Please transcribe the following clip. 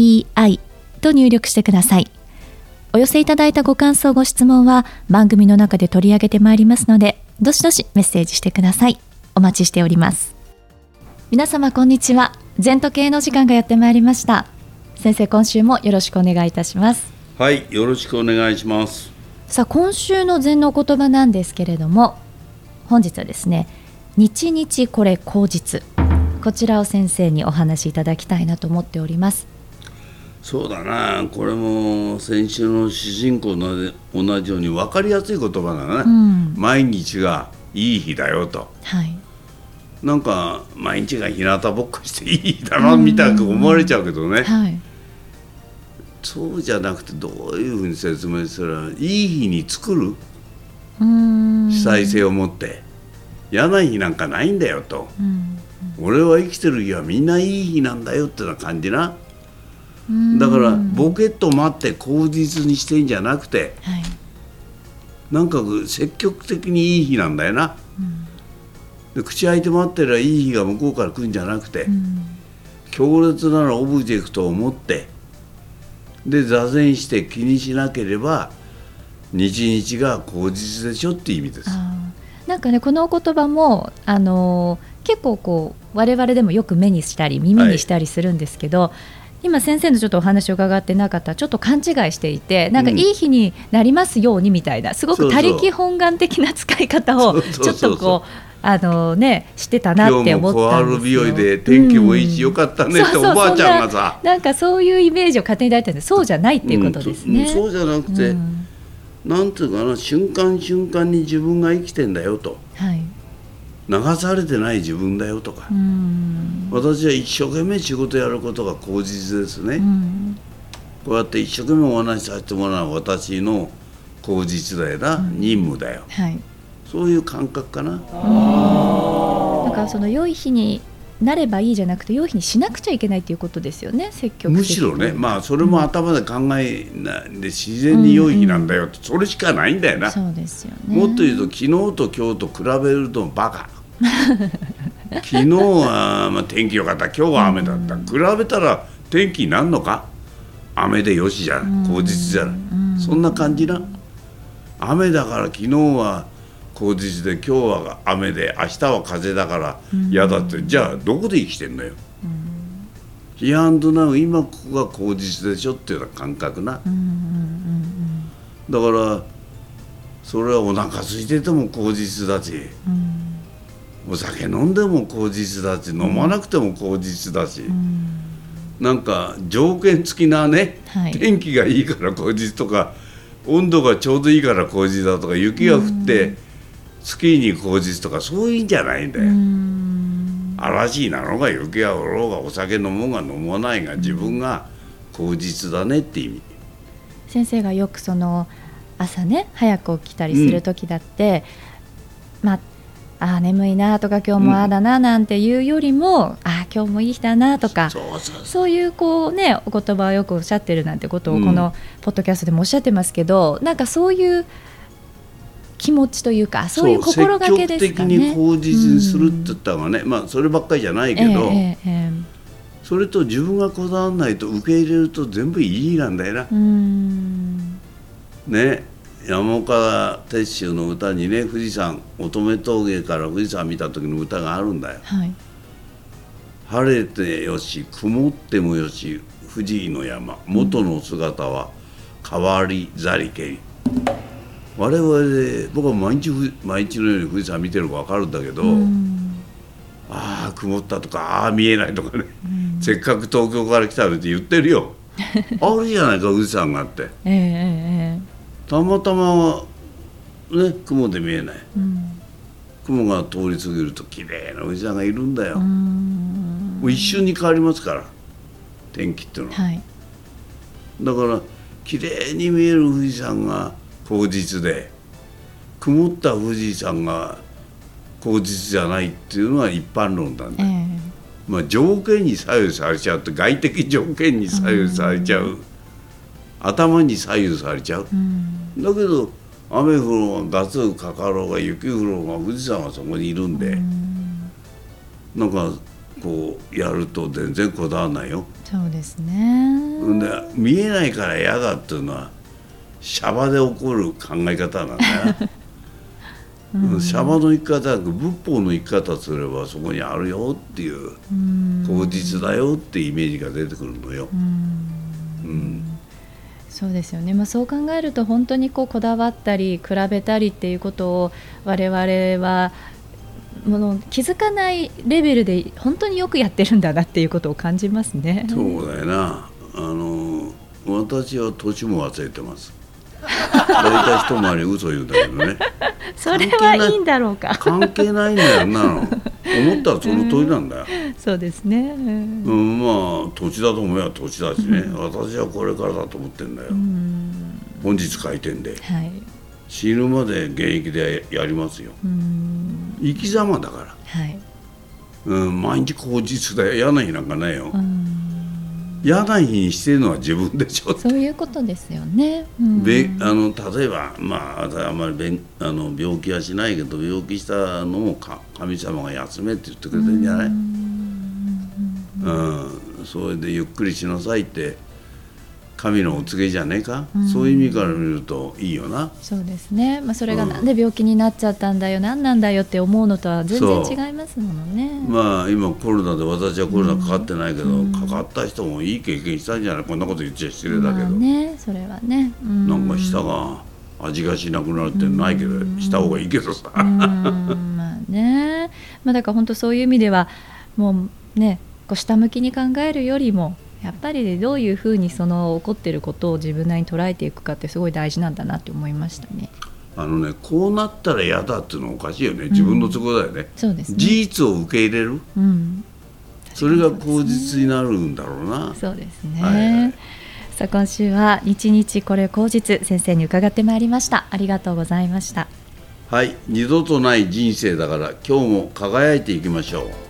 ZENTOKEIEI と入力してください。お寄せいただいたご感想、ご質問は番組の中で取り上げてまいりますので、どしどしメッセージしてください。お待ちしております。皆様こんにちは。全時計の時間がやってまいりました。先生、今週もよろしくお願いいたします。はい、よろしくお願いします。さあ、今週の禅の言葉なんですけれども、本日はですね、日日これ口実こちらを先生にお話しいただきたいなと思っておりますそうだな。これも先週の主人公の同じように分かりやすい言葉だな、うん、毎日がいい日だよと、はい、なんか毎日が日向ぼっこしていい日だなみたいな思われちゃうけどね、はい、そうじゃなくてどういうふうに説明すればいい日に作る？主体性を持って。嫌な日なんかないんだよと、うん。俺は生きてる日はみんないい日なんだよってな感じなだからボケと待って口実にしてんじゃなくて、はい、なんか積極的にいい日なんだよな、うん、で口開いて待ってりゃいい日が向こうから来るんじゃなくて、うん、強烈なオブジェクトを持ってで座禅して気にしなければ日々が口実でしょっていう意味です。なんかねこのお言葉もあのー、結構こう我々でもよく目にしたり耳にしたりするんですけど、はい、今先生のちょっとお話を伺ってなかったちょっと勘違いしていてなんかいい日になりますようにみたいなすごく他力本願的な使い方をちょっとこう。あのね、してたなって思ったんですよ。日で天気もいいし、よかったねっておばあちゃんがさ。なんかそういうイメージを勝手に抱いてるんでそうじゃないっていうことですね。うん、そうじゃなくて、うん、なんていうかな瞬間瞬間に自分が生きてんだよと、はい、流されてない自分だよとか。私は一生懸命仕事やることが口実ですね。こうやって一生懸命お話しさせてもらう私の口実だよな、任務だよ、はい、そういう感覚かな。なんかその良い日になればいいじゃなくて良い日にしなくちゃいけないっていうことですよね積極むしろね。まあそれも頭で考えないで自然に良い日なんだよって、それしかないんだよな。そうですよね。もっと言うと昨日と今日と比べるとバカ 昨日はまあ天気良かった。今日は雨だった、比べたら天気になるのか？雨でよしじゃん。口実じゃん、そんな感じな。雨だから昨日は口実で今日は雨で明日は風だから嫌だって、じゃあどこで生きてんのよ、ヒアンドナウ今ここが口実でしょっていうような感覚な、だからそれはお腹空いてても口実だし、お酒飲んでも口実だし飲まなくても口実だし、なんか条件付きなね、はい、天気がいいから口実とか温度がちょうどいいから口実だとか雪が降って、スキーに口実とかそういうんじゃないんだよ。嵐になろうが雪が降ろうがお酒飲もうが飲まないが自分が口実だねって意味。先生がよくその朝ね早く起きたりする時だって、うん、まあああ眠いなとか今日もああだななんていうよりも、うん、ああ今日もいい日だなとかそういうこうねお言葉をよくおっしゃってるなんてことをこのポッドキャストでもおっしゃってますけど、うん、なんかそういう気持ちというかそういう心がけですかね。積極的に口実にするって言ったのはね、うん、まあそればっかりじゃないけど、えーえー、それと自分がこだわらないと受け入れると全部いいなんだよな。ね山岡鉄舟の歌にね富士山乙女峠から富士山見た時の歌があるんだよ。はい、晴れてよし曇ってもよし富士の山。元の姿は変わりざりけり。うん我々で僕は毎日毎日のように富士山見てるか分かるんだけど、うん、ああ曇ったとかああ見えないとかね、うん、せっかく東京から来たのって言ってるよ。あるじゃないか富士山があって、えー、たまたまね雲で見えない、うん、雲が通り過ぎると綺麗な富士山がいるんだよ、もう一瞬に変わりますから天気っていうのは。はい。だから綺麗に見える富士山が口実で曇った富士山が口実じゃないっていうのは一般論なんで、ええ。まあ、条件に左右されちゃうって外的条件に左右されちゃう、頭に左右されちゃう、うん。だけど雨降ろうがガツかかろうが雪降ろうが富士山はそこにいるんで、なんかこうやると全然こだわらないよ。そうですね。で見えないから嫌だっていうのはシャバで起こる考え方なんだよ。シャバの生き方仏法の生き方すればそこにあるよっていううん。口実だよってイメージが出てくるのよ。うんそうですよね、まあ、そう考えると本当にこうこだわったり比べたりっていうことを我々はもの気づかないレベルで本当によくやってるんだなっていうことを感じますね。そうだよなあの私は年も忘れてます。大体一回り嘘言うんだけどね それはいいんだろうか。関係ないんだよなの思ったらその通りなんだよ。そうですね。うん。うん、まあ土地だと思えば土地だしね、私はこれからだと思ってんだよ、うん。本日開店で。はい。死ぬまで現役でやりますよ。うん。生き様だから、はい。うん、毎日口実だよ。嫌な日なんかないよ、うん嫌な日にしてるのは自分でしょそういうことですよね。うん。べあの例えばまあ私あんまりべんあの病気はしないけど病気したのもか神様が休めって言ってくれてるんじゃない、うん、それでゆっくりしなさいって神のお告げじゃねえか、そういう意味から見るといいよな。そうですね、まあ、それがうん。なんで病気になっちゃったんだよ、なんなんだよって思うのとは全然違いますものね。まあ今コロナで私はコロナかかってないけど、かかった人もいい経験したんじゃない？こんなこと言っちゃ失礼だけど、まあね、それはね。うん。なんか舌が味がしなくなるってないけど、した方がいいけどさ、うん。まあね、まあ、だから本当そういう意味ではもうねこう下向きに考えるよりもやっぱりどういうふうにその起こっていることを自分なりに捉えていくかってすごい大事なんだなって思いましたね。あのねこうなったら嫌だっていうのはおかしいよね自分の都合だよね、そうですね。事実を受け入れるうん、それが口実になるんだろうなそうですね。はいはいさあ今週は日々これ口実先生に伺ってまいりました。ありがとうございました。はい二度とない人生だから今日も輝いていきましょう